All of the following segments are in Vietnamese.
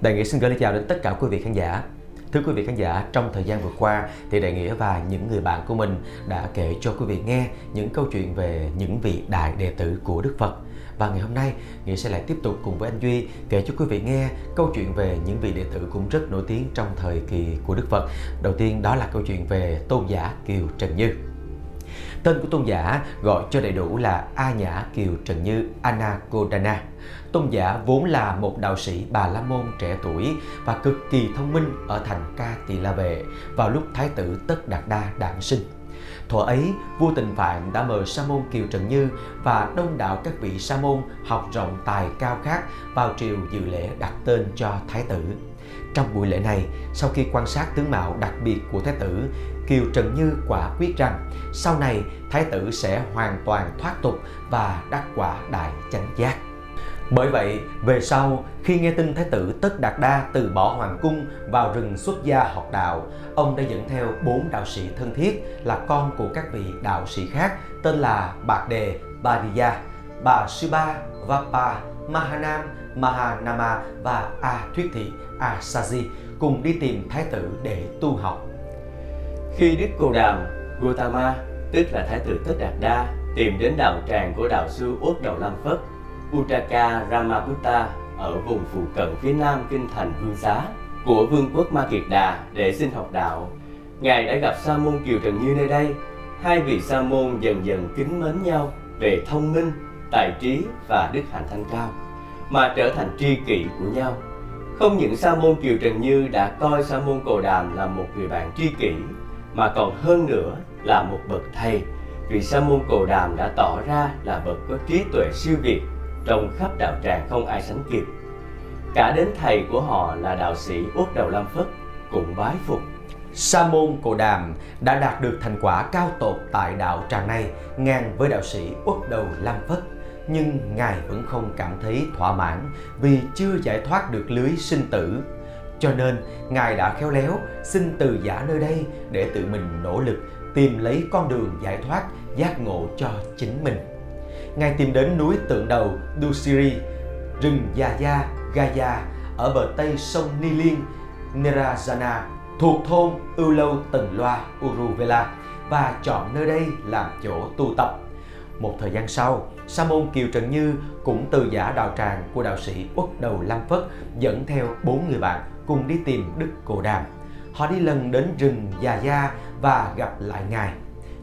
Đại Nghĩa xin gửi lời chào đến tất cả quý vị khán giả. Thưa quý vị khán giả, trong thời gian vừa qua thì Đại Nghĩa và những người bạn của mình đã kể cho quý vị nghe những câu chuyện về những vị đại đệ tử của Đức Phật. Và ngày hôm nay, Nghĩa sẽ lại tiếp tục cùng với anh Duy kể cho quý vị nghe câu chuyện về những vị đệ tử cũng rất nổi tiếng trong thời kỳ của Đức Phật. Đầu tiên đó là câu chuyện về tôn giả Kiều Trần Như. Tên của tôn giả gọi cho đầy đủ là A Nhã Kiều Trần Như Anakodana. Tôn giả vốn là một đạo sĩ Bà La Môn trẻ tuổi và cực kỳ thông minh ở thành Ca Tỳ La Vệ vào lúc Thái tử Tất Đạt Đa đản sinh. Thuở ấy, vua Tình phạn đã mời Sa môn Kiều Trần Như và đông đảo các vị Sa môn học rộng tài cao khác vào triều dự lễ đặt tên cho Thái tử. Trong buổi lễ này, sau khi quan sát tướng mạo đặc biệt của Thái tử, Kiều Trần Như quả quyết rằng sau này Thái tử sẽ hoàn toàn thoát tục và đắc quả đại chánh giác. Bởi vậy, về sau, khi nghe tin Thái tử Tất Đạt Đa từ bỏ hoàng cung vào rừng xuất gia học đạo, ông đã dẫn theo bốn đạo sĩ thân thiết là con của các vị đạo sĩ khác tên là Bạc Đề, Bà Diya, Bà Suba, Vapa, Mahanam, Mahanama và A Thuyết Thị, A Saji cùng đi tìm Thái tử để tu học. Khi Đức Cô Đàm, Gautama, tức là Thái tử Tất Đạt Đa, tìm đến đạo tràng của đạo sư Uất Đầu Lam Phất, Uttaka Ramaputta ở vùng phụ cận phía nam kinh thành Vương Xá của vương quốc Ma Kiệt Đà để xin học đạo. Ngài đã gặp Sa môn Kiều Trần Như nơi đây. Hai vị Sa môn dần dần kính mến nhau về thông minh, tài trí và đức hạnh thanh cao, mà trở thành tri kỷ của nhau. Không những Sa môn Kiều Trần Như đã coi Sa môn Cồ Đàm là một người bạn tri kỷ, mà còn hơn nữa là một bậc thầy, vì Sa môn Cồ Đàm đã tỏ ra là bậc có trí tuệ siêu việt trong khắp đạo tràng không ai sánh kịp. Cả đến thầy của họ là đạo sĩ Uất Đầu Lam Phất cũng bái phục. Sa môn Cồ Đàm đã đạt được thành quả cao tột tại đạo tràng này ngang với đạo sĩ Uất Đầu Lam Phất nhưng ngài vẫn không cảm thấy thỏa mãn vì chưa giải thoát được lưới sinh tử. Cho nên ngài đã khéo léo xin từ giả nơi đây để tự mình nỗ lực tìm lấy con đường giải thoát giác ngộ cho chính mình. Ngài tìm đến núi tượng đầu Dusiri, rừng Yaya Gia, Gaya ở bờ tây sông Nilin, Nerajana thuộc thôn Ưu Lâu Tần Loa, Uruvela và chọn nơi đây làm chỗ tu tập. Một thời gian sau, Sa môn Kiều Trần Như cũng từ giả đạo tràng của đạo sĩ Uất Đầu Lam Phất dẫn theo bốn người bạn cùng đi tìm Đức cồ Đàm. Họ đi lần đến rừng Già Gia và gặp lại Ngài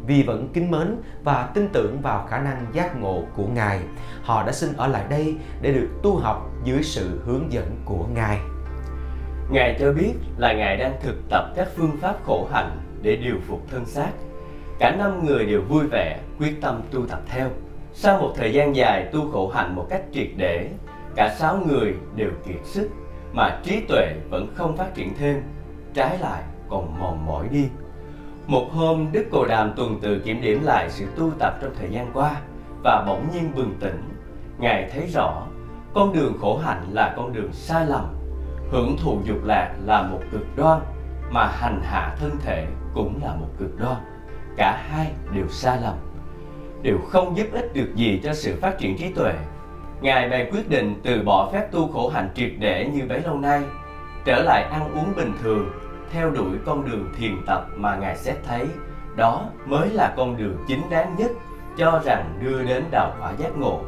vì vẫn kính mến và tin tưởng vào khả năng giác ngộ của Ngài. Họ đã xin ở lại đây để được tu học dưới sự hướng dẫn của Ngài. Ngài cho biết là Ngài đang thực tập các phương pháp khổ hạnh để điều phục thân xác. Cả năm người đều vui vẻ, quyết tâm tu tập theo. Sau một thời gian dài tu khổ hạnh một cách triệt để, cả sáu người đều kiệt sức, mà trí tuệ vẫn không phát triển thêm, trái lại còn mòn mỏi đi. Một hôm, Đức Cồ Đàm tuần tự kiểm điểm lại sự tu tập trong thời gian qua và bỗng nhiên bừng tỉnh. Ngài thấy rõ, con đường khổ hạnh là con đường sai lầm, hưởng thụ dục lạc là một cực đoan, mà hành hạ thân thể cũng là một cực đoan. Cả hai đều sai lầm, đều không giúp ích được gì cho sự phát triển trí tuệ. Ngài bèn quyết định từ bỏ phép tu khổ hạnh triệt để như bấy lâu nay, trở lại ăn uống bình thường theo đuổi con đường thiền tập mà Ngài xét thấy đó mới là con đường chính đáng nhất cho rằng đưa đến đạo quả giác ngộ.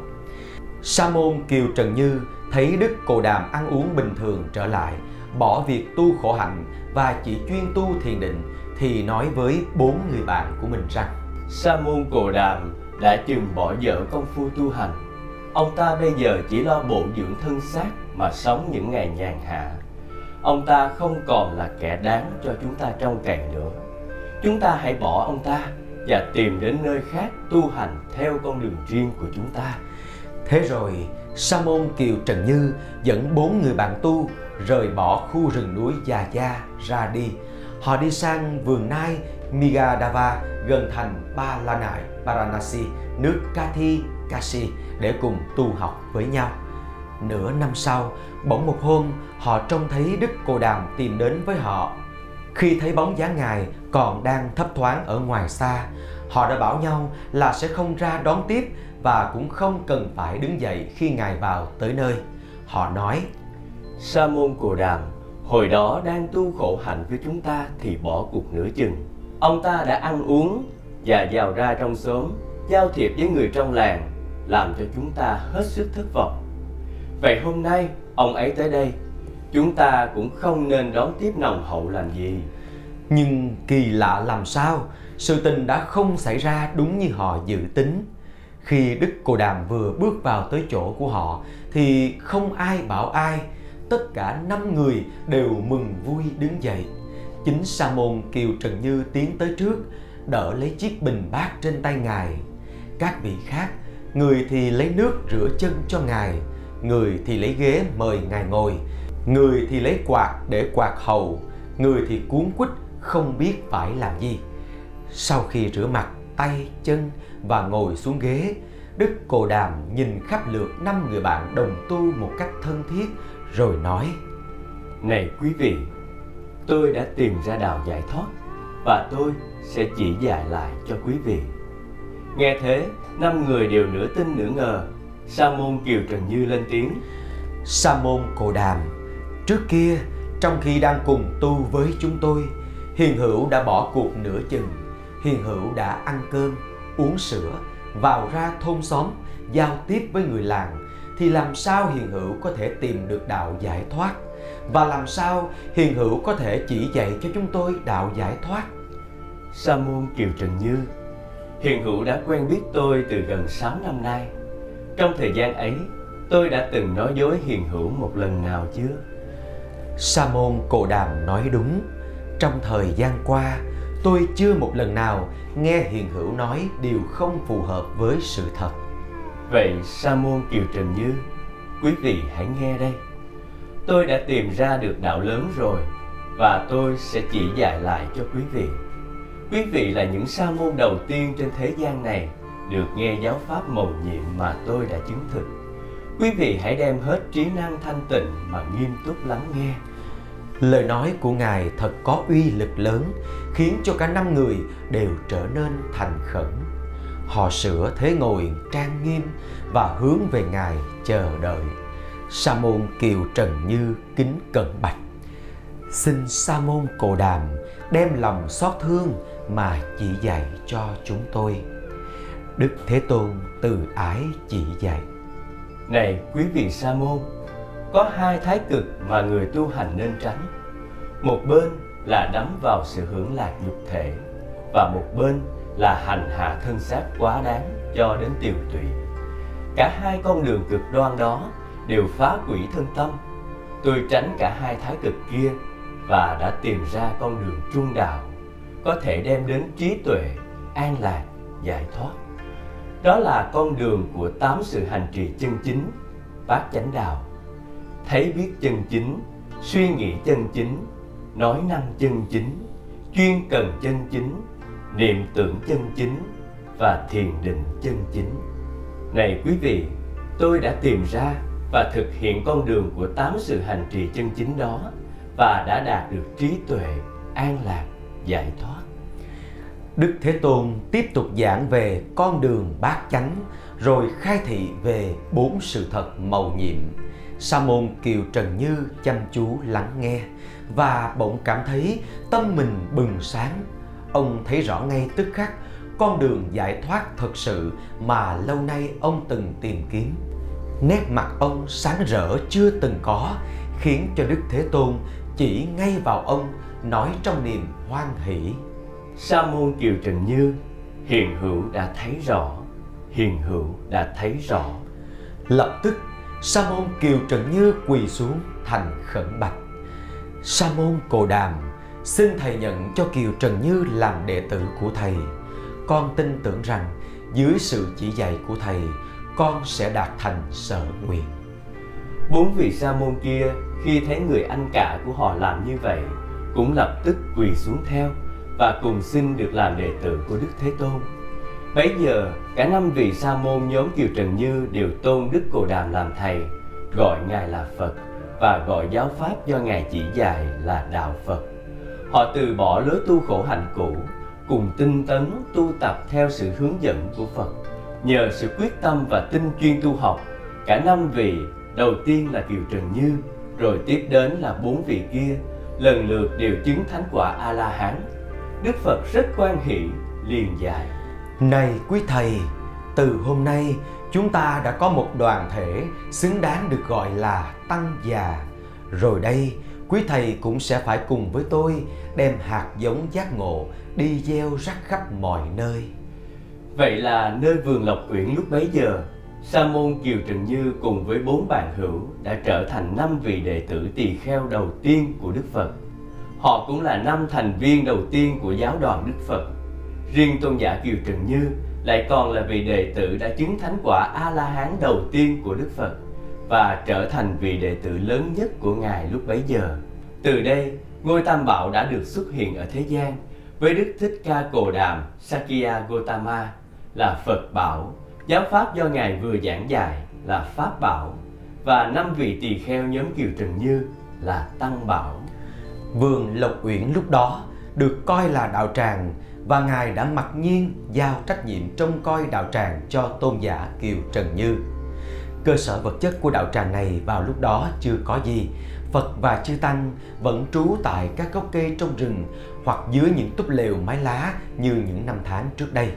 Sa môn Kiều Trần Như thấy Đức Cồ Đàm ăn uống bình thường trở lại, bỏ việc tu khổ hạnh và chỉ chuyên tu thiền định thì nói với bốn người bạn của mình rằng Sa môn Cồ Đàm đã chừng bỏ dở công phu tu hành. Ông ta bây giờ chỉ lo bổ dưỡng thân xác mà sống những ngày nhàn hạ. Ông ta không còn là kẻ đáng cho chúng ta trông cậy nữa. Chúng ta hãy bỏ ông ta và tìm đến nơi khác tu hành theo con đường riêng của chúng ta. Thế rồi sa môn kiều trần như dẫn bốn người bạn tu rời bỏ khu rừng núi già gia ra đi. Họ đi sang vườn nai Migadava gần thành Ba La Nại, Varanasi, nước Kathi, Kashi để cùng tu học với nhau. Nửa năm sau, bỗng một hôm họ trông thấy Đức Cô Đàm tìm đến với họ. Khi thấy bóng dáng Ngài còn đang thấp thoáng ở ngoài xa, họ đã bảo nhau là sẽ không ra đón tiếp và cũng không cần phải đứng dậy khi Ngài vào tới nơi. Họ nói, Sa môn Cồ Đàm hồi đó đang tu khổ hạnh với chúng ta thì bỏ cuộc nửa chừng. Ông ta đã ăn uống và vào ra trong xóm, giao thiệp với người trong làng, làm cho chúng ta hết sức thất vọng. Vậy hôm nay ông ấy tới đây, chúng ta cũng không nên đón tiếp nồng hậu làm gì. Nhưng kỳ lạ làm sao, sự tình đã không xảy ra đúng như họ dự tính. Khi Đức Cô Đàm vừa bước vào tới chỗ của họ thì không ai bảo ai, tất cả năm người đều mừng vui đứng dậy. Chính Sa môn Kiều Trần Như tiến tới trước, đỡ lấy chiếc bình bát trên tay ngài. Các vị khác, người thì lấy nước rửa chân cho ngài, người thì lấy ghế mời ngài ngồi, người thì lấy quạt để quạt hầu, người thì cuốn quýt không biết phải làm gì. Sau khi rửa mặt, tay, chân và ngồi xuống ghế, Đức Cồ Đàm nhìn khắp lượt năm người bạn đồng tu một cách thân thiết rồi nói Này quý vị, tôi đã tìm ra đạo giải thoát và tôi sẽ chỉ dạy lại cho quý vị. Nghe thế, năm người đều nửa tin nửa ngờ. Sa môn Kiều Trần Như lên tiếng. Sa môn Cồ Đàm, trước kia trong khi đang cùng tu với chúng tôi, Hiền Hữu đã bỏ cuộc nửa chừng. Hiền Hữu đã ăn cơm, uống sữa, vào ra thôn xóm, giao tiếp với người làng, thì làm sao Hiền Hữu có thể tìm được đạo giải thoát? Và làm sao Hiền Hữu có thể chỉ dạy cho chúng tôi đạo giải thoát? Sa môn Kiều Trần Như Hiền Hữu đã quen biết tôi từ gần 6 năm nay. Trong thời gian ấy, tôi đã từng nói dối Hiền Hữu một lần nào chưa? Sa môn Cồ Đàm nói đúng. Trong thời gian qua, tôi chưa một lần nào nghe Hiền Hữu nói điều không phù hợp với sự thật. Vậy Sa môn Kiều Trần Như, quý vị hãy nghe đây. Tôi đã tìm ra được đạo lớn rồi và tôi sẽ chỉ dạy lại cho quý vị. Quý vị là những sa môn đầu tiên trên thế gian này được nghe giáo pháp mầu nhiệm mà tôi đã chứng thực. Quý vị hãy đem hết trí năng thanh tịnh mà nghiêm túc lắng nghe. Lời nói của Ngài thật có uy lực lớn, khiến cho cả năm người đều trở nên thành khẩn. Họ sửa thế ngồi trang nghiêm và hướng về Ngài chờ đợi. Sa môn Kiều Trần Như kính cận bạch. Xin Sa môn Cồ Đàm đem lòng xót thương mà chỉ dạy cho chúng tôi. Đức Thế Tôn từ ái chỉ dạy. Này quý vị sa môn, có hai thái cực mà người tu hành nên tránh. Một bên là đắm vào sự hưởng lạc nhục thể và một bên là hành hạ thân xác quá đáng cho đến tiều tụy. Cả hai con đường cực đoan đó đều phá quỷ thân tâm. Tôi tránh cả hai thái cực kia và đã tìm ra con đường trung đạo có thể đem đến trí tuệ, an lạc, giải thoát. Đó là con đường của tám sự hành trì chân chính, bát chánh đạo. Thấy biết chân chính, suy nghĩ chân chính, nói năng chân chính, chuyên cần chân chính, niệm tưởng chân chính và thiền định chân chính. Này quý vị, tôi đã tìm ra và thực hiện con đường của tám sự hành trì chân chính đó và đã đạt được trí tuệ, an lạc, giải thoát. Đức Thế Tôn tiếp tục giảng về con đường bát chánh rồi khai thị về bốn sự thật màu nhiệm. Sa môn Kiều Trần Như chăm chú lắng nghe và bỗng cảm thấy tâm mình bừng sáng. Ông thấy rõ ngay tức khắc con đường giải thoát thật sự mà lâu nay ông từng tìm kiếm. Nét mặt ông sáng rỡ chưa từng có, khiến cho Đức Thế Tôn chỉ ngay vào ông nói trong niềm hoan hỷ. Sa môn Kiều Trần Như, hiền hữu đã thấy rõ, hiền hữu đã thấy rõ. Lập tức, Sa môn Kiều Trần Như quỳ xuống thành khẩn bạch. Sa môn Cồ Đàm, xin thầy nhận cho Kiều Trần Như làm đệ tử của thầy. Con tin tưởng rằng dưới sự chỉ dạy của thầy, con sẽ đạt thành sở nguyện. Bốn vị sa môn kia khi thấy người anh cả của họ làm như vậy, cũng lập tức quỳ xuống theo và cùng xin được làm đệ tử của Đức Thế Tôn. Bấy giờ, cả năm vị sa môn nhóm Kiều Trần Như đều tôn Đức Cồ Đàm làm thầy, gọi Ngài là Phật và gọi giáo pháp do Ngài chỉ dạy là Đạo Phật. Họ từ bỏ lối tu khổ hạnh cũ, cùng tinh tấn tu tập theo sự hướng dẫn của Phật. Nhờ sự quyết tâm và tinh chuyên tu học, cả năm vị đầu tiên là Kiều Trần Như, rồi tiếp đến là bốn vị kia, lần lượt đều chứng thánh quả A-la-hán. Đức Phật rất quan hỷ, liền dạy. Này quý thầy, từ hôm nay chúng ta đã có một đoàn thể xứng đáng được gọi là tăng già. Rồi đây, quý thầy cũng sẽ phải cùng với tôi đem hạt giống giác ngộ đi gieo rắc khắp mọi nơi. Vậy là nơi vườn Lộc Uyển lúc bấy giờ, Sa môn Kiều Trần Như cùng với bốn bạn hữu đã trở thành năm vị đệ tử tỳ kheo đầu tiên của Đức Phật. Họ cũng là năm thành viên đầu tiên của giáo đoàn Đức Phật. Riêng tôn giả Kiều Trần Như lại còn là vị đệ tử đã chứng thánh quả A-la-hán đầu tiên của Đức Phật và trở thành vị đệ tử lớn nhất của Ngài lúc bấy giờ. Từ đây, ngôi Tam Bảo đã được xuất hiện ở thế gian với Đức Thích Ca Cồ Đàm Sakya Gotama là Phật Bảo, giáo pháp do Ngài vừa giảng dạy là Pháp Bảo và năm vị tỳ kheo nhóm Kiều Trần Như là Tăng Bảo. Vườn Lộc Uyển lúc đó được coi là đạo tràng và Ngài đã mặc nhiên giao trách nhiệm trông coi đạo tràng cho tôn giả Kiều Trần Như. Cơ sở vật chất của đạo tràng này vào lúc đó chưa có gì. Phật và chư Tăng vẫn trú tại các gốc cây trong rừng hoặc dưới những túp lều mái lá như những năm tháng trước đây.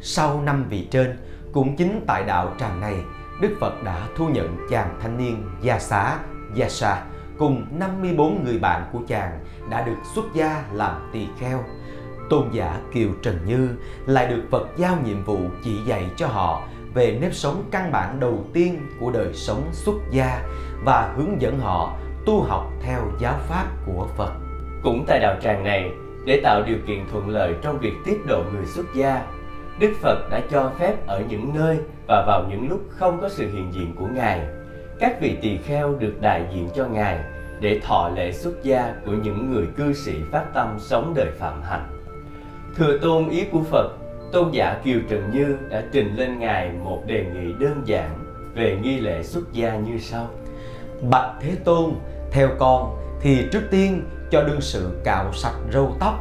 Sau năm vị trên, cũng chính tại đạo tràng này, Đức Phật đã thu nhận chàng thanh niên Gia Xá, Gia Sa cùng 54 người bạn của chàng đã được xuất gia làm tỳ kheo. Tôn giả Kiều Trần Như lại được Phật giao nhiệm vụ chỉ dạy cho họ về nếp sống căn bản đầu tiên của đời sống xuất gia và hướng dẫn họ tu học theo giáo pháp của Phật. Cũng tại đạo tràng này, để tạo điều kiện thuận lợi trong việc tiếp độ người xuất gia, Đức Phật đã cho phép ở những nơi và vào những lúc không có sự hiện diện của Ngài. Các vị tỳ kheo được đại diện cho Ngài để thọ lễ xuất gia của những người cư sĩ phát tâm sống đời phạm hạnh. Thừa tôn ý của Phật, tôn giả Kiều Trần Như đã trình lên Ngài một đề nghị đơn giản về nghi lễ xuất gia như sau. Bạch Thế Tôn, theo con thì trước tiên cho đương sự cạo sạch râu tóc,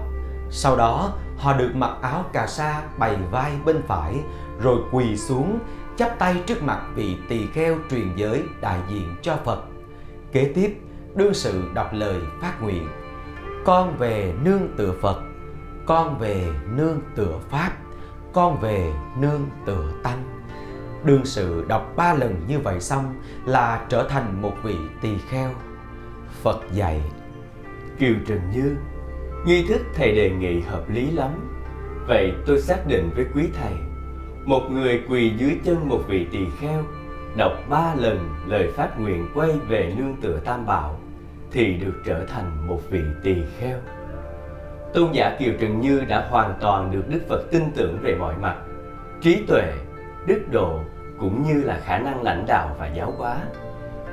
sau đó họ được mặc áo cà sa bày vai bên phải rồi quỳ xuống chắp tay trước mặt vị tỳ kheo truyền giới đại diện cho Phật. Kế tiếp, đương sự đọc lời phát nguyện. Con về nương tựa Phật, con về nương tựa Pháp, con về nương tựa Tăng. Đương sự đọc ba lần như vậy xong là trở thành một vị tỳ kheo. Phật dạy Kiều Trần Như Nghi thức thầy đề nghị hợp lý lắm. Vậy tôi xác định với quý thầy Một người quỳ dưới chân một vị tỳ kheo Đọc ba lần lời phát nguyện quay về nương tựa tam bảo Thì được trở thành một vị tỳ kheo. Tôn giả Kiều Trần Như đã hoàn toàn được Đức Phật tin tưởng về mọi mặt. Trí tuệ, đức độ cũng như là khả năng lãnh đạo và giáo hóa.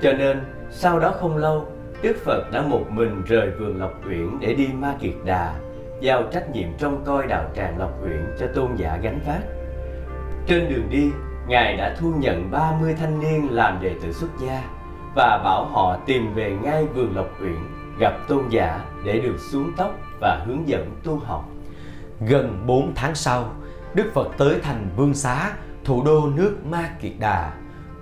Cho nên sau đó không lâu Đức Phật đã một mình rời vườn Lộc Uyển để đi Ma Kiệt Đà, giao trách nhiệm trông coi đạo tràng Lộc Uyển cho tôn giả gánh vác. Trên đường đi, Ngài đã thu nhận 30 thanh niên làm đệ tử xuất gia và bảo họ tìm về ngay vườn Lộc Uyển gặp tôn giả để được xuống tóc và hướng dẫn tu học. Gần 4 tháng sau, Đức Phật tới thành Vương Xá, thủ đô nước Ma Kiệt Đà.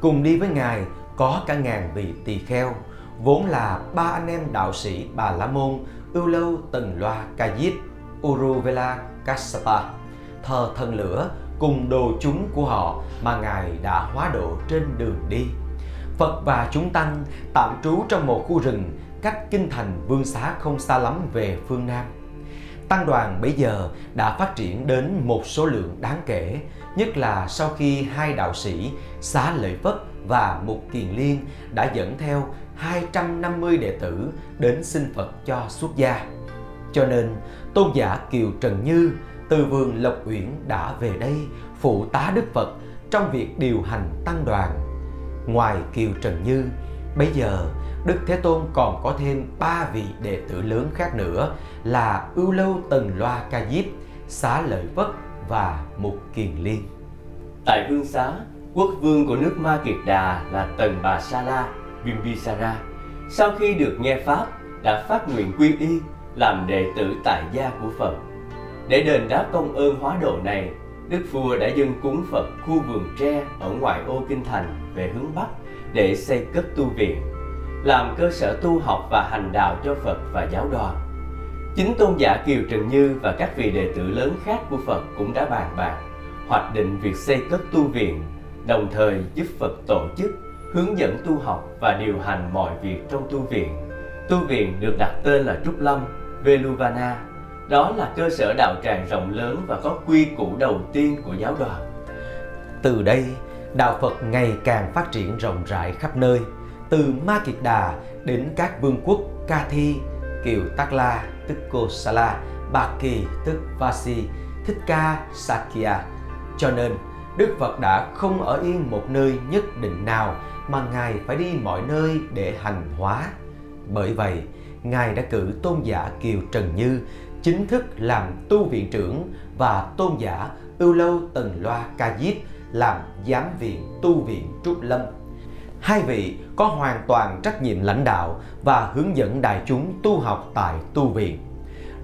Cùng đi với Ngài có cả ngàn vị tỳ kheo, vốn là ba anh em đạo sĩ Bà La Môn, Ưu Lâu Tần Loa Ca Diếp, Uruvela Kassapa, thờ thần lửa cùng đồ chúng của họ mà Ngài đã hóa độ trên đường đi. Phật và chúng tăng tạm trú trong một khu rừng cách kinh thành Vương Xá không xa lắm về phương Nam. Tăng đoàn bây giờ đã phát triển đến một số lượng đáng kể, nhất là sau khi hai đạo sĩ Xá Lợi Phất và Mục Kiền Liên đã dẫn theo 250 đệ tử đến xin Phật cho xuất gia. Cho nên, tôn giả Kiều Trần Như từ vườn Lộc Uyển đã về đây phụ tá Đức Phật trong việc điều hành tăng đoàn. Ngoài Kiều Trần Như, bây giờ Đức Thế Tôn còn có thêm ba vị đệ tử lớn khác nữa là Ưu Lâu Tần Loa Ca Diếp, Xá Lợi Vất và Mục Kiền Liên. Tại Vương Xá, quốc vương của nước Ma Kiệt Đà là Tần Bà Sa La, Bimbisara, sau khi được nghe Pháp, đã phát nguyện quy y làm đệ tử tại gia của Phật. Để đền đáp công ơn hóa độ này, Đức Vua đã dâng cúng Phật khu vườn tre ở ngoại ô kinh thành về hướng Bắc để xây cất tu viện. làm cơ sở tu học và hành đạo cho Phật và giáo đoàn. Chính tôn giả Kiều Trần Như và các vị đệ tử lớn khác của Phật cũng đã bàn bạc, hoạch định việc xây cất tu viện, đồng thời giúp Phật tổ chức, hướng dẫn tu học và điều hành mọi việc trong tu viện. Tu viện được đặt tên là Trúc Lâm, Veluvana. Đó là cơ sở đạo tràng rộng lớn và có quy củ đầu tiên của giáo đoàn. Từ đây, đạo Phật ngày càng phát triển rộng rãi khắp nơi, từ Ma Kiệt Đà đến các vương quốc Ca Thi, Kiều Tắc La, tức Kosala, Bạc Kỳ, tức Vasi, Thích Ca, Sakya. Cho nên, Đức Phật đã không ở yên một nơi nhất định nào mà Ngài phải đi mọi nơi để hành hóa. Bởi vậy, Ngài đã cử tôn giả Kiều Trần Như chính thức làm tu viện trưởng và tôn giả Ưu Lâu Tần Loa Ca Diếp làm giám viện tu viện Trúc Lâm. Hai vị có hoàn toàn trách nhiệm lãnh đạo và hướng dẫn đại chúng tu học tại tu viện.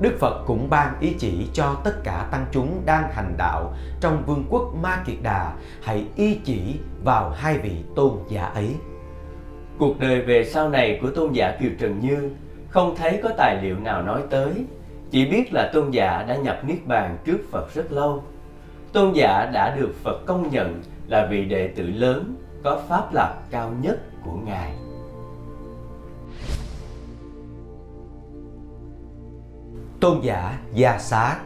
Đức Phật cũng ban ý chỉ cho tất cả tăng chúng đang hành đạo trong vương quốc Ma Kiệt Đà hãy ý chỉ vào hai vị tôn giả ấy. Cuộc đời về sau này của tôn giả Kiều Trần Như không thấy có tài liệu nào nói tới, chỉ biết là tôn giả đã nhập niết bàn trước Phật rất lâu. Tôn giả đã được Phật công nhận là vị đệ tử lớn có pháp lạc cao nhất của Ngài. Tôn giả Gia Xá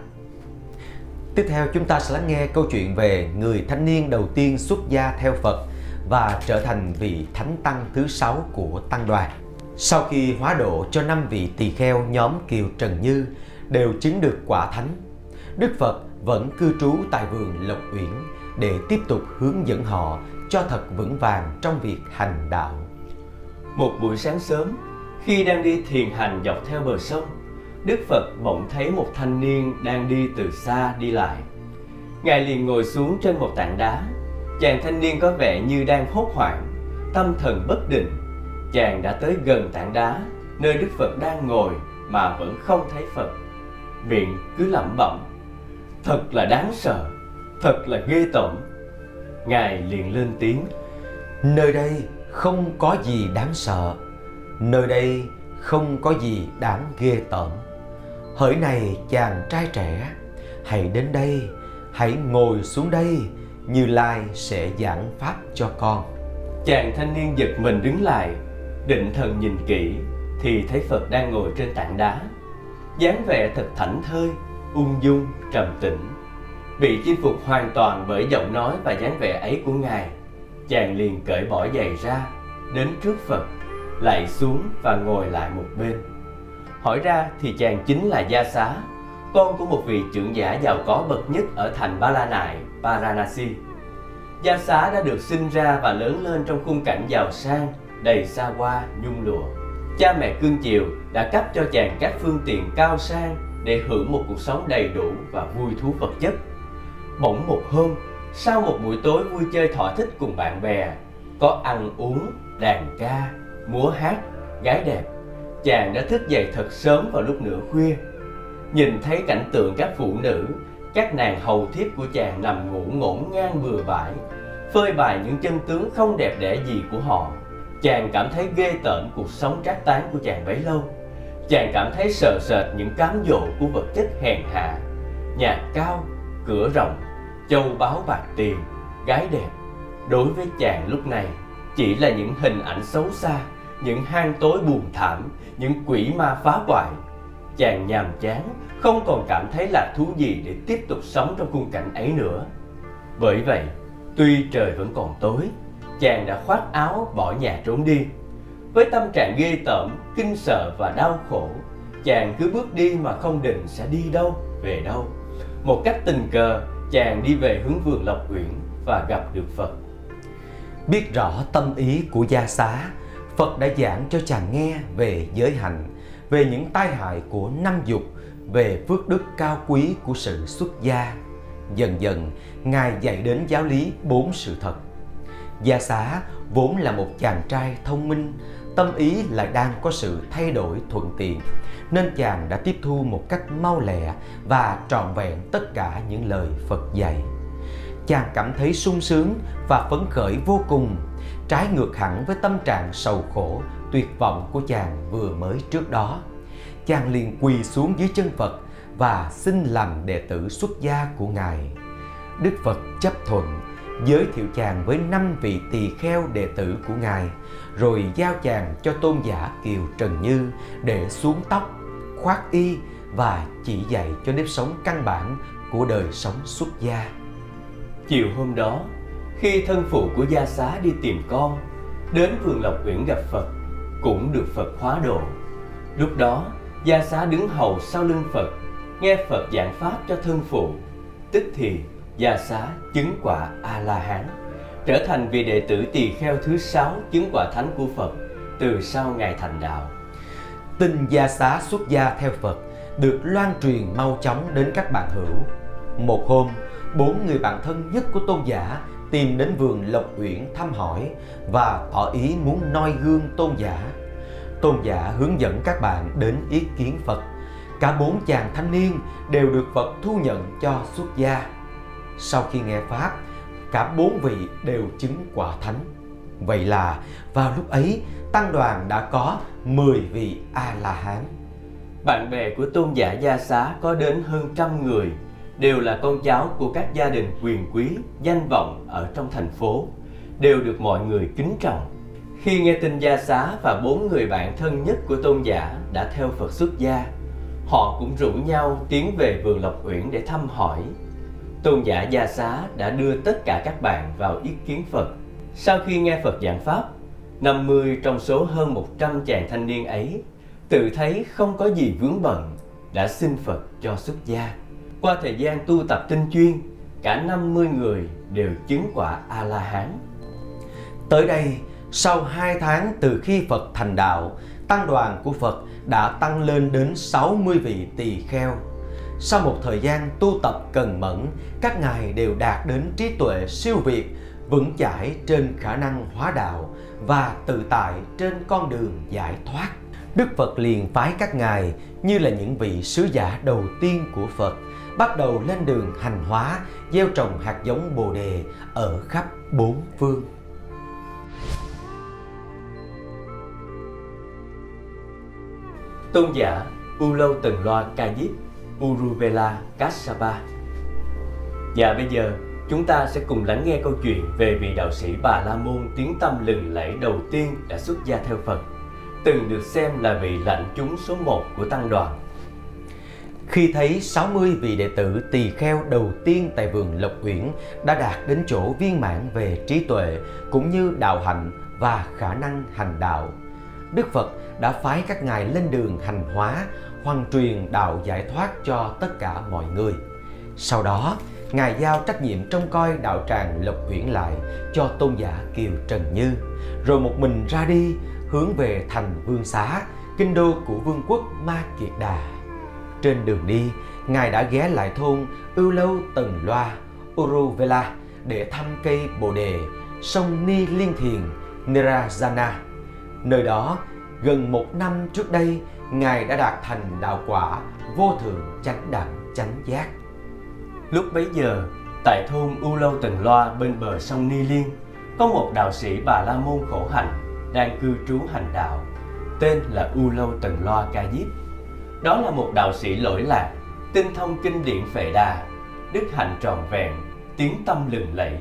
Tiếp theo chúng ta sẽ lắng nghe câu chuyện về người thanh niên đầu tiên xuất gia theo Phật và trở thành vị thánh tăng thứ sáu của tăng đoàn. Sau khi hóa độ cho năm vị tỳ kheo nhóm Kiều Trần Như đều chứng được quả thánh, Đức Phật vẫn cư trú tại vườn Lộc Uyển để tiếp tục hướng dẫn họ cho thật vững vàng trong việc hành đạo. Một buổi sáng sớm, khi đang đi thiền hành dọc theo bờ sông, Đức Phật bỗng thấy một thanh niên đang đi từ xa đi lại. Ngài liền ngồi xuống trên một tảng đá. Chàng thanh niên có vẻ như đang hốt hoảng, tâm thần bất định. Chàng đã tới gần tảng đá, nơi Đức Phật đang ngồi mà vẫn không thấy Phật. Miệng cứ lẩm bẩm, thật là đáng sợ, thật là ghê tởm. Ngài liền lên tiếng, Nơi đây không có gì đáng sợ, nơi đây không có gì đáng ghê tởm. Hỡi này chàng trai trẻ, hãy đến đây, hãy ngồi xuống đây, Như Lai sẽ giảng pháp cho con. Chàng thanh niên giật mình đứng lại, định thần nhìn kỹ thì thấy Phật đang ngồi trên tảng đá. dáng vẻ thật thảnh thơi, ung dung, trầm tĩnh. Bị chinh phục hoàn toàn bởi giọng nói và dáng vẻ ấy của Ngài, chàng liền cởi bỏ giày ra, đến trước Phật, lạy xuống và ngồi lại một bên. Hỏi ra thì chàng chính là Gia Xá, con của một vị trưởng giả giàu có bậc nhất ở thành Ba La Nại, Varanasi. Gia Xá đã được sinh ra và lớn lên trong khung cảnh giàu sang, đầy xa hoa, nhung lụa. Cha mẹ cương chiều đã cấp cho chàng các phương tiện cao sang để hưởng một cuộc sống đầy đủ và vui thú vật chất. Bỗng một hôm, sau một buổi tối vui chơi thỏa thích cùng bạn bè, có ăn uống, đàn ca, múa hát, gái đẹp, chàng đã thức dậy thật sớm vào lúc nửa khuya. Nhìn thấy cảnh tượng các phụ nữ, các nàng hầu thiếp của chàng nằm ngủ ngổn ngang bừa bãi, phơi bày những chân tướng không đẹp đẽ gì của họ. Chàng cảm thấy ghê tởm cuộc sống trác tán của chàng bấy lâu. Chàng cảm thấy sợ sệt những cám dỗ của vật chất hèn hạ, nhà cao, cửa rộng, châu báu bạc tiền, gái đẹp. Đối với chàng lúc này, chỉ là những hình ảnh xấu xa, những hang tối buồn thảm, những quỷ ma phá hoại. Chàng nhàm chán, không còn cảm thấy là thú gì để tiếp tục sống trong khung cảnh ấy nữa. Bởi vậy, tuy trời vẫn còn tối, chàng đã khoác áo bỏ nhà trốn đi. Với tâm trạng ghê tởm, kinh sợ và đau khổ, chàng cứ bước đi mà không định sẽ đi đâu, về đâu. Một cách tình cờ, chàng đi về hướng vườn Lộc Uyển và gặp được Phật. Biết rõ tâm ý của gia xá, Phật đã giảng cho chàng nghe về giới hạnh, về những tai hại của năm dục, về phước đức cao quý của sự xuất gia. Dần dần, Ngài dạy đến giáo lý bốn sự thật. Gia xá vốn là một chàng trai thông minh, tâm ý lại đang có sự thay đổi thuận tiện, nên chàng đã tiếp thu một cách mau lẹ và trọn vẹn tất cả những lời Phật dạy. Chàng cảm thấy sung sướng và phấn khởi vô cùng, trái ngược hẳn với tâm trạng sầu khổ, tuyệt vọng của chàng vừa mới trước đó. Chàng liền quỳ xuống dưới chân Phật và xin làm đệ tử xuất gia của Ngài. Đức Phật chấp thuận, giới thiệu chàng với năm vị tỳ kheo đệ tử của Ngài, rồi giao chàng cho tôn giả Kiều Trần Như để xuống tóc, khoác y và chỉ dạy cho nếp sống căn bản của đời sống xuất gia. Chiều hôm đó, khi thân phụ của gia xá đi tìm con, đến vườn Lộc Uyển gặp Phật, cũng được Phật hóa độ. Lúc đó, gia xá đứng hầu sau lưng Phật, nghe Phật giảng pháp cho thân phụ. Tức thì, gia xá chứng quả A-la-hán, trở thành vị đệ tử tỳ kheo thứ sáu chứng quả thánh của Phật từ sau ngày thành đạo. Tin gia xá xuất gia theo Phật được loan truyền mau chóng đến các bạn hữu. Một hôm, bốn người bạn thân nhất của tôn giả tìm đến vườn Lộc Uyển thăm hỏi và tỏ ý muốn noi gương tôn giả. Tôn giả hướng dẫn các bạn đến ý kiến Phật. Cả bốn chàng thanh niên đều được Phật thu nhận cho xuất gia. Sau khi nghe Pháp, cả bốn vị đều chứng quả thánh. Vậy là vào lúc ấy, tăng đoàn đã có 10 vị A-la-hán. Bạn bè của tôn giả Gia Xá có đến hơn trăm người, đều là con cháu của các gia đình quyền quý, danh vọng ở trong thành phố, đều được mọi người kính trọng. Khi nghe tin Gia Xá và bốn người bạn thân nhất của tôn giả đã theo Phật xuất gia, họ cũng rủ nhau tiến về vườn Lộc Uyển để thăm hỏi. Tôn giả Gia Xá đã đưa tất cả các bạn vào ý kiến Phật. Sau khi nghe Phật giảng Pháp, 50 trong số hơn 100 chàng thanh niên ấy tự thấy không có gì vướng bận, đã xin Phật cho xuất gia. Qua thời gian tu tập tinh chuyên, cả 50 người đều chứng quả A-la-hán. Tới đây, sau 2 tháng từ khi Phật thành đạo, tăng đoàn của Phật đã tăng lên đến 60 vị tỳ kheo. Sau một thời gian tu tập cần mẫn, các ngài đều đạt đến trí tuệ siêu việt, vững chãi trên khả năng hóa đạo và tự tại trên con đường giải thoát. Đức Phật liền phái các ngài như là những vị sứ giả đầu tiên của Phật, bắt đầu lên đường hành hóa, gieo trồng hạt giống Bồ đề ở khắp bốn phương. Tôn giả U Lâu Tần Loa Ca Diếp Uruvela Kassapa Và dạ, bây giờ chúng ta sẽ cùng lắng nghe câu chuyện về vị đạo sĩ Bà La Môn tiếng tâm lừng lẫy đầu tiên đã xuất gia theo Phật từng được xem là vị lãnh chúng số một của tăng đoàn. Khi thấy 60 vị đệ tử tỳ kheo đầu tiên tại vườn Lộc Uyển đã đạt đến chỗ viên mãn về trí tuệ cũng như đạo hạnh và khả năng hành đạo, Đức Phật đã phái các ngài lên đường hành hóa, hoàn truyền đạo giải thoát cho tất cả mọi người. Sau đó, Ngài giao trách nhiệm trông coi đạo tràng Lộc Uyển lại cho tôn giả Kiều Trần Như, rồi một mình ra đi hướng về thành Vương Xá, kinh đô của vương quốc Ma Kiệt Đà. Trên đường đi, Ngài đã ghé lại thôn Ưu Lâu Tần Loa, Uruvela để thăm cây Bồ Đề, sông Ni Liên Thiền, Nirajana. Nơi đó, gần một năm trước đây, Ngài đã đạt thành đạo quả vô thượng chánh đẳng chánh giác. Lúc bấy giờ, tại thôn U Lâu Tần Loa bên bờ sông Ni Liên, có một đạo sĩ Bà La Môn khổ hạnh đang cư trú hành đạo, tên là U Lâu Tần Loa Ca Diếp. Đó là một đạo sĩ lỗi lạc, tinh thông kinh điển phệ đà, đức hạnh tròn vẹn, tiếng tâm lừng lẫy.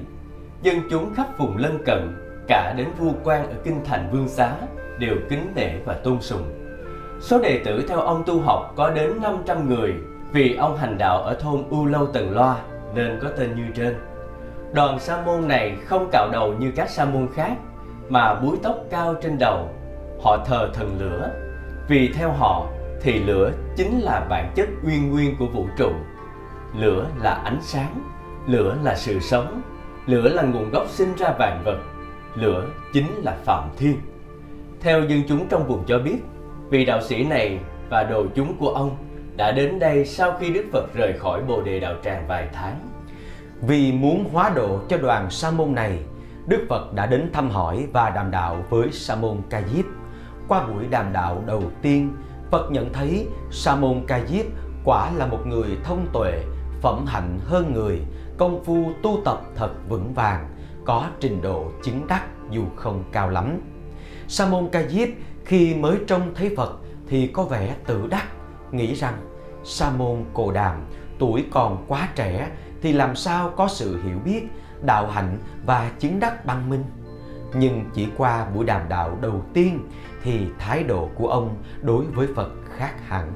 Dân chúng khắp vùng lân cận, cả đến vua quan ở kinh thành Vương Xá đều kính nể và tôn sùng. Số đệ tử theo ông tu học có đến 500 người vì ông hành đạo ở thôn U Lâu Tần Loa nên có tên như trên. Đoàn sa môn này không cạo đầu như các sa môn khác mà búi tóc cao trên đầu. Họ thờ thần lửa, vì theo họ thì lửa chính là bản chất uyên nguyên của vũ trụ. Lửa là ánh sáng, lửa là sự sống, lửa là nguồn gốc sinh ra vạn vật, lửa chính là phạm thiên. Theo dân chúng trong vùng cho biết, vị đạo sĩ này và đồ chúng của ông đã đến đây sau khi Đức Phật rời khỏi Bồ Đề Đạo Tràng vài tháng. Vì muốn hóa độ cho đoàn sa môn này, Đức Phật đã đến thăm hỏi và đàm đạo với Sa môn Ca Diếp. Qua buổi đàm đạo đầu tiên, Phật nhận thấy Sa môn Ca Diếp quả là một người thông tuệ, phẩm hạnh hơn người, công phu tu tập thật vững vàng, có trình độ chứng đắc dù không cao lắm. Sa môn Ca Diếp khi mới trông thấy Phật thì có vẻ tự đắc, nghĩ rằng Sa môn Cồ Đàm tuổi còn quá trẻ thì làm sao có sự hiểu biết, đạo hạnh và chứng đắc băng minh. Nhưng chỉ qua buổi đàm đạo đầu tiên thì thái độ của ông đối với Phật khác hẳn.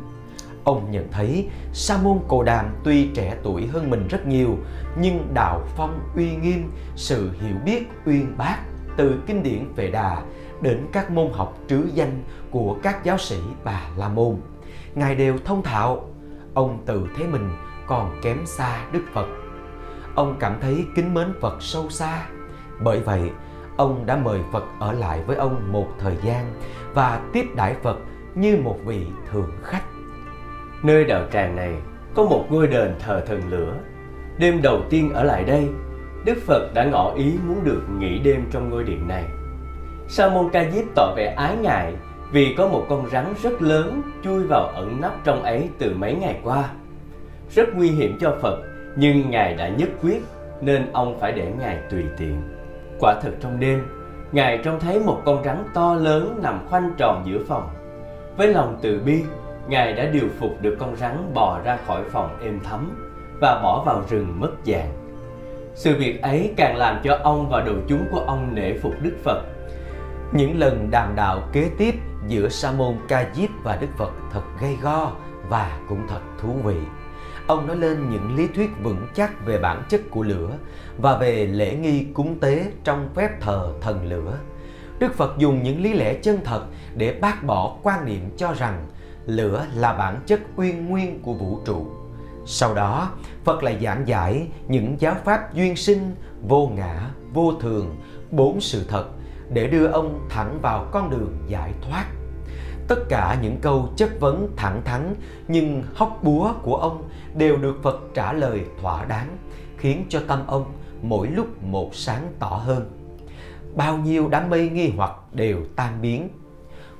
Ông nhận thấy Sa môn Cồ Đàm tuy trẻ tuổi hơn mình rất nhiều, nhưng đạo phong uy nghiêm, sự hiểu biết uyên bác từ kinh điển về Đà đến các môn học trứ danh của các giáo sĩ Bà La Môn. Ngài đều thông thạo, ông tự thấy mình còn kém xa Đức Phật. Ông cảm thấy kính mến Phật sâu xa. Bởi vậy, ông đã mời Phật ở lại với ông một thời gian và tiếp đãi Phật như một vị thượng khách. Nơi đạo tràng này có một ngôi đền thờ thần lửa. Đêm đầu tiên ở lại đây, Đức Phật đã ngỏ ý muốn được nghỉ đêm trong ngôi điện này. Sa môn Ca Diếp tỏ vẻ ái ngại vì có một con rắn rất lớn chui vào ẩn nấp trong ấy từ mấy ngày qua. Rất nguy hiểm cho Phật, nhưng Ngài đã nhất quyết nên ông phải để Ngài tùy tiện. Quả thật trong đêm, Ngài trông thấy một con rắn to lớn nằm khoanh tròn giữa phòng. Với lòng từ bi, Ngài đã điều phục được con rắn bò ra khỏi phòng êm thấm và bỏ vào rừng mất dạng. Sự việc ấy càng làm cho ông và đồ chúng của ông nể phục Đức Phật. Những lần đàm đạo kế tiếp giữa Sa môn Ca Diếp và Đức Phật thật gay go và cũng thật thú vị. Ông nói lên những lý thuyết vững chắc về bản chất của lửa và về lễ nghi cúng tế trong phép thờ thần lửa. Đức Phật dùng những lý lẽ chân thật để bác bỏ quan niệm cho rằng lửa là bản chất uyên nguyên của vũ trụ. Sau đó, Phật lại giảng giải những giáo pháp duyên sinh, vô ngã, vô thường, bốn sự thật để đưa ông thẳng vào con đường giải thoát. Tất cả những câu chất vấn thẳng thắn nhưng hóc búa của ông đều được Phật trả lời thỏa đáng, khiến cho tâm ông mỗi lúc một sáng tỏ hơn. Bao nhiêu đám mây nghi hoặc đều tan biến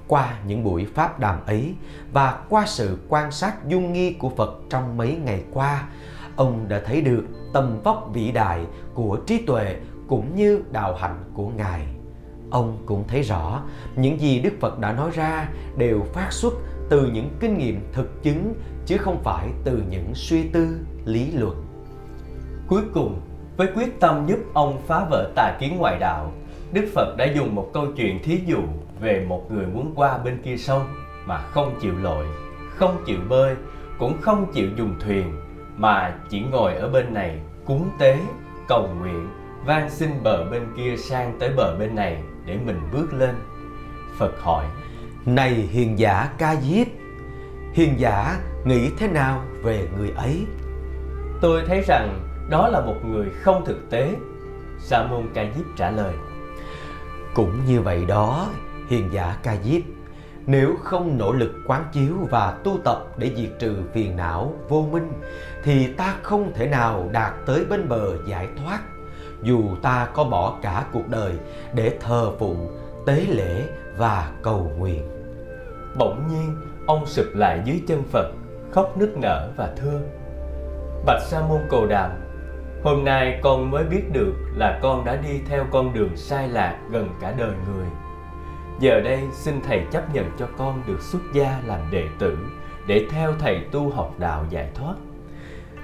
qua những buổi pháp đàm ấy và qua sự quan sát dung nghi của Phật trong mấy ngày qua, ông đã thấy được tầm vóc vĩ đại của trí tuệ cũng như đạo hạnh của Ngài. Ông cũng thấy rõ những gì Đức Phật đã nói ra đều phát xuất từ những kinh nghiệm thực chứng chứ không phải từ những suy tư, lý luận. Cuối cùng, với quyết tâm giúp ông phá vỡ tà kiến ngoại đạo, Đức Phật đã dùng một câu chuyện thí dụ về một người muốn qua bên kia sông mà không chịu lội, không chịu bơi, cũng không chịu dùng thuyền mà chỉ ngồi ở bên này cúng tế, cầu nguyện, van xin bờ bên kia sang tới bờ bên này để mình bước lên. Phật hỏi: Này hiền giả Ca Diếp, hiền giả nghĩ thế nào về người ấy? Tôi thấy rằng đó là một người không thực tế. Sa môn Ca Diếp trả lời: Cũng như vậy đó, hiền giả Ca Diếp, nếu không nỗ lực quán chiếu và tu tập để diệt trừ phiền não vô minh thì ta không thể nào đạt tới bên bờ giải thoát dù ta có bỏ cả cuộc đời để thờ phụng tế lễ và cầu nguyện. Bỗng nhiên ông sụp lại dưới chân phật khóc nức nở và thưa bạch sa môn cồ đàm hôm nay con mới biết được là con đã đi theo con đường sai lạc gần cả đời người. Giờ đây xin Thầy chấp nhận cho con được xuất gia làm đệ tử để theo Thầy tu học đạo giải thoát.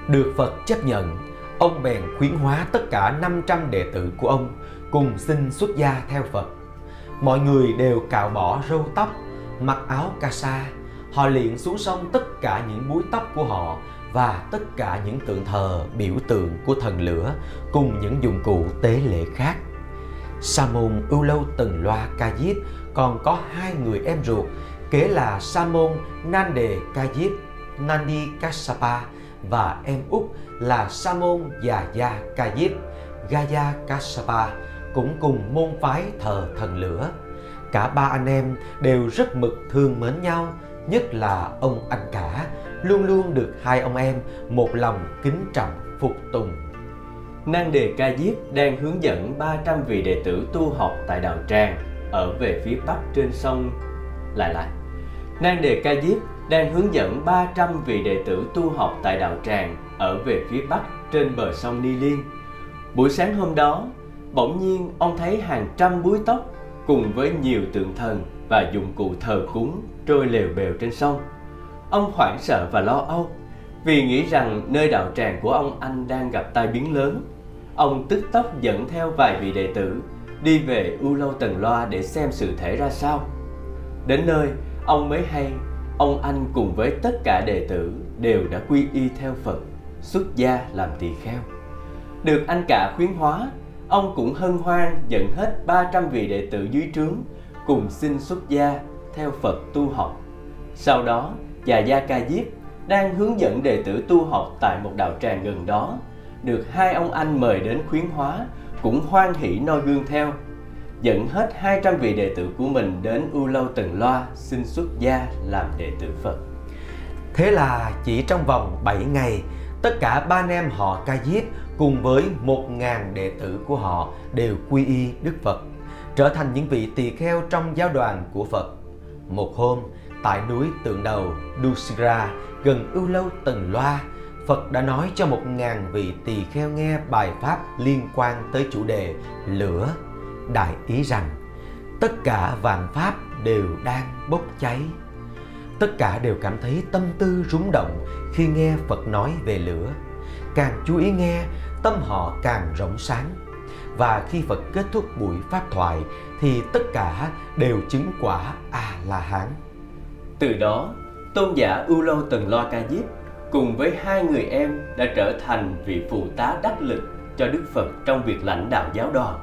Được Phật chấp nhận, ông bèn khuyến hóa tất cả 500 đệ tử của ông cùng xin xuất gia theo Phật. Mọi người đều cạo bỏ râu tóc, mặc áo ca sa, họ liền xuống sông tất cả những búi tóc của họ và tất cả những tượng thờ biểu tượng của thần lửa cùng những dụng cụ tế lễ khác. Sa môn Ưu Lâu Tần Loa Ca Diếp còn có hai người em ruột kế là Sa môn Nande Ca Diếp Nandi Kassapa và em út là Sa môn Già Gia Ca Diếp Gaya Kassapa cũng cùng môn phái thờ thần lửa. Cả ba anh em đều rất mực thương mến nhau, nhất là ông anh cả, luôn luôn được hai ông em một lòng kính trọng phục tùng. Nang Đề Ca Diếp đang hướng dẫn 300 vị đệ tử tu học tại Đạo Tràng ở về phía bắc trên sông lại lại. Nang Đề Ca Diếp đang hướng dẫn 300 vị đệ tử tu học tại Đạo Tràng ở về phía bắc trên bờ sông Ni Liên. Buổi sáng hôm đó, bỗng nhiên ông thấy hàng trăm búi tóc cùng với nhiều tượng thần và dụng cụ thờ cúng trôi lều bèo trên sông. Ông hoảng sợ và lo âu vì nghĩ rằng nơi đạo tràng của ông anh đang gặp tai biến lớn. Ông tức tốc dẫn theo vài vị đệ tử đi về U Lâu Tần Loa để xem sự thể ra sao. Đến nơi, ông mới hay ông anh cùng với tất cả đệ tử đều đã quy y theo Phật, xuất gia làm tỳ kheo. Được anh cả khuyến hóa, ông cũng hân hoan dẫn hết 300 vị đệ tử dưới trướng cùng xin xuất gia theo Phật tu học. Sau đó, Già Gia Ca Diếp đang hướng dẫn đệ tử tu học tại một đạo tràng gần đó, được hai ông anh mời đến khuyến hóa, cũng hoan hỷ noi gương theo, dẫn hết 200 vị đệ tử của mình đến U Lâu Tần Loa xin xuất gia làm đệ tử Phật. Thế là chỉ trong vòng 7 ngày, tất cả ba anh em họ Ca Diếp cùng với 1.000 đệ tử của họ đều quy y Đức Phật, trở thành những vị tỳ kheo trong giáo đoàn của Phật. Một hôm, tại núi tượng đầu Dusira gần ưu lâu Tần Loa, Phật đã nói cho một ngàn vị tỳ kheo nghe bài pháp liên quan tới chủ đề lửa, đại ý rằng tất cả vạn pháp đều đang bốc cháy. Tất cả đều cảm thấy tâm tư rúng động khi nghe Phật nói về lửa. Càng chú ý nghe, tâm họ càng rộng sáng. Và khi Phật kết thúc buổi pháp thoại thì tất cả đều chứng quả A-la-hán. Từ đó, tôn giả U Lâu Tần Loa Ca Diếp cùng với hai người em đã trở thành vị phụ tá đắc lực cho Đức Phật trong việc lãnh đạo giáo đoàn.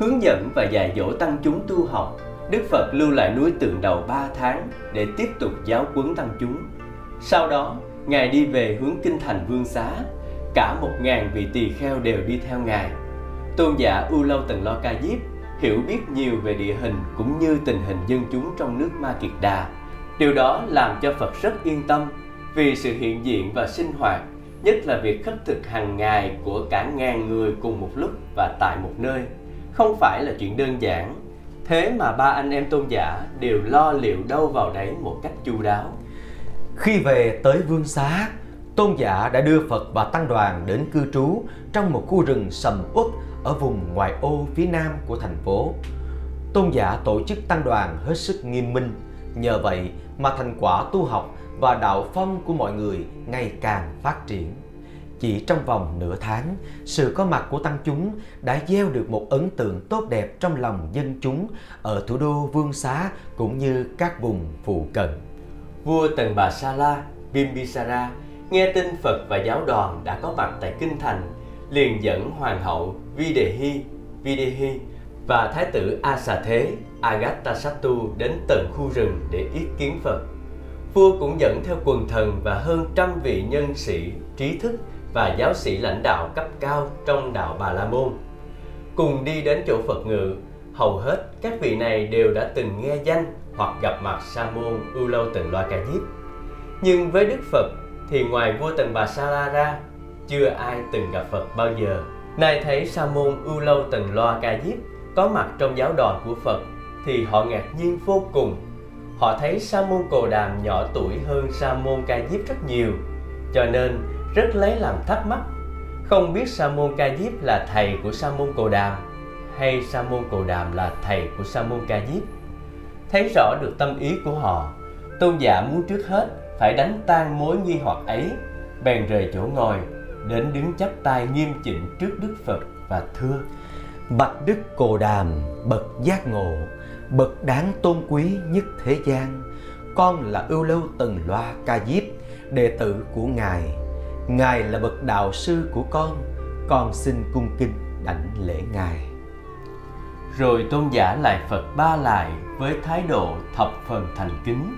Hướng dẫn và dạy dỗ tăng chúng tu học, Đức Phật lưu lại núi tượng đầu 3 tháng để tiếp tục giáo huấn tăng chúng. Sau đó, Ngài đi về hướng kinh thành Vương Xá, cả một ngàn vị tỳ kheo đều đi theo Ngài. Tôn giả U Lâu Tần Lo Ca Diếp hiểu biết nhiều về địa hình cũng như tình hình dân chúng trong nước Ma Kiệt Đà Điều đó làm cho Phật rất yên tâm vì sự hiện diện và sinh hoạt, nhất là việc khất thực hàng ngày của cả ngàn người cùng một lúc và tại một nơi, không phải là chuyện đơn giản. Thế mà ba anh em tôn giả đều lo liệu đâu vào đấy một cách chu đáo. Khi về tới Vương Xá, tôn giả đã đưa Phật và tăng đoàn đến cư trú trong một khu rừng sầm uất ở vùng ngoại ô phía nam của thành phố. Tôn giả tổ chức tăng đoàn hết sức nghiêm minh, nhờ vậy mà thành quả tu học và đạo phong của mọi người ngày càng phát triển. Chỉ trong vòng nửa tháng, sự có mặt của tăng chúng đã gieo được một ấn tượng tốt đẹp trong lòng dân chúng ở thủ đô Vương Xá cũng như các vùng phụ cận. Vua Tần Bà Sa La, Bimbisara nghe tin Phật và giáo đoàn đã có mặt tại kinh thành, liền dẫn hoàng hậu Videhi, Videhi và thái tử Asa Thế Agatasattu đến tận khu rừng để yết kiến Phật. Vua cũng dẫn theo quần thần và hơn trăm vị nhân sĩ, trí thức và giáo sĩ lãnh đạo cấp cao trong đạo Bà La Môn. Cùng đi đến chỗ Phật ngự, hầu hết các vị này đều đã từng nghe danh hoặc gặp mặt Sa môn U Lâu Tần Loa Ca Diếp. Nhưng với Đức Phật thì ngoài vua Tần Bà Sa La ra, chưa ai từng gặp Phật bao giờ. Nay thấy Sa môn U Lâu Tần Loa Ca Diếp có mặt trong giáo đoàn của Phật thì họ ngạc nhiên vô cùng. Họ thấy Sa môn Cồ Đàm nhỏ tuổi hơn Sa môn Ca Diếp rất nhiều, cho nên rất lấy làm thắc mắc. Không biết Sa môn Ca Diếp là thầy của Sa môn Cồ Đàm hay Sa môn Cồ Đàm là thầy của Sa môn Ca Diếp. Thấy rõ được tâm ý của họ, tôn giả muốn trước hết phải đánh tan mối nghi hoặc ấy, bèn rời chỗ ngồi, đến đứng chắp tay nghiêm chỉnh trước Đức Phật và thưa: Bạch Đức Cồ Đàm, bậc giác ngộ, bậc đáng tôn quý nhất thế gian. Con là ưu lâu tần loa ca diếp, đệ tử của Ngài. Ngài là bậc đạo sư của con, con xin cung kính đảnh lễ Ngài. Rồi tôn giả lại Phật ba lại với thái độ thập phần thành kính.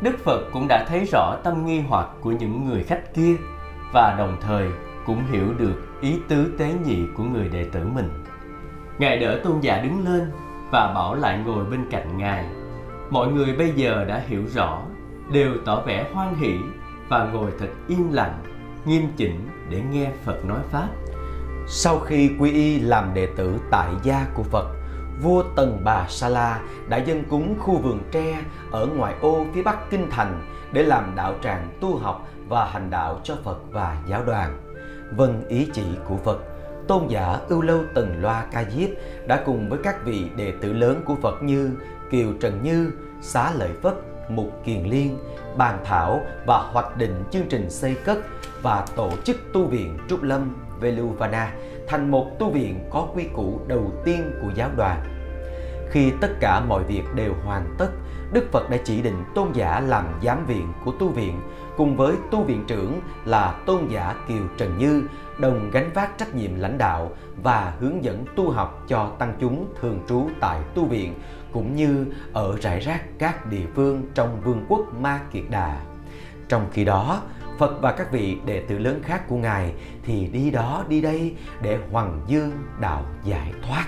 Đức Phật cũng đã thấy rõ tâm nghi hoặc của những người khách kia và đồng thời cũng hiểu được ý tứ tế nhị của người đệ tử mình. Ngài đỡ tôn giả đứng lên và bảo lại ngồi bên cạnh Ngài. Mọi người bây giờ đã hiểu rõ, đều tỏ vẻ hoan hỷ và ngồi thật im lặng, nghiêm chỉnh để nghe Phật nói Pháp. Sau khi quy y làm đệ tử tại gia của Phật, vua Tần Bà Sa La đã dân cúng khu vườn tre ở ngoại ô phía bắc kinh thành để làm đạo tràng tu học và hành đạo cho Phật và giáo đoàn. Vâng ý chỉ của Phật, tôn giả Ưu Lâu Tần Loa Ca Diếp đã cùng với các vị đệ tử lớn của Phật như Kiều Trần Như, Xá Lợi Phất, Mục Kiền Liên bàn thảo và hoạch định chương trình xây cất và tổ chức tu viện Trúc Lâm Veluvana thành một tu viện có quy củ đầu tiên của giáo đoàn. Khi tất cả mọi việc đều hoàn tất, Đức Phật đã chỉ định tôn giả làm giám viện của tu viện cùng với tu viện trưởng là tôn giả Kiều Trần Như đồng gánh vác trách nhiệm lãnh đạo và hướng dẫn tu học cho tăng chúng thường trú tại tu viện cũng như ở rải rác các địa phương trong vương quốc Ma Kiệt Đà. Trong khi đó, Phật và các vị đệ tử lớn khác của Ngài thì đi đó đi đây để hoàng dương đạo giải thoát.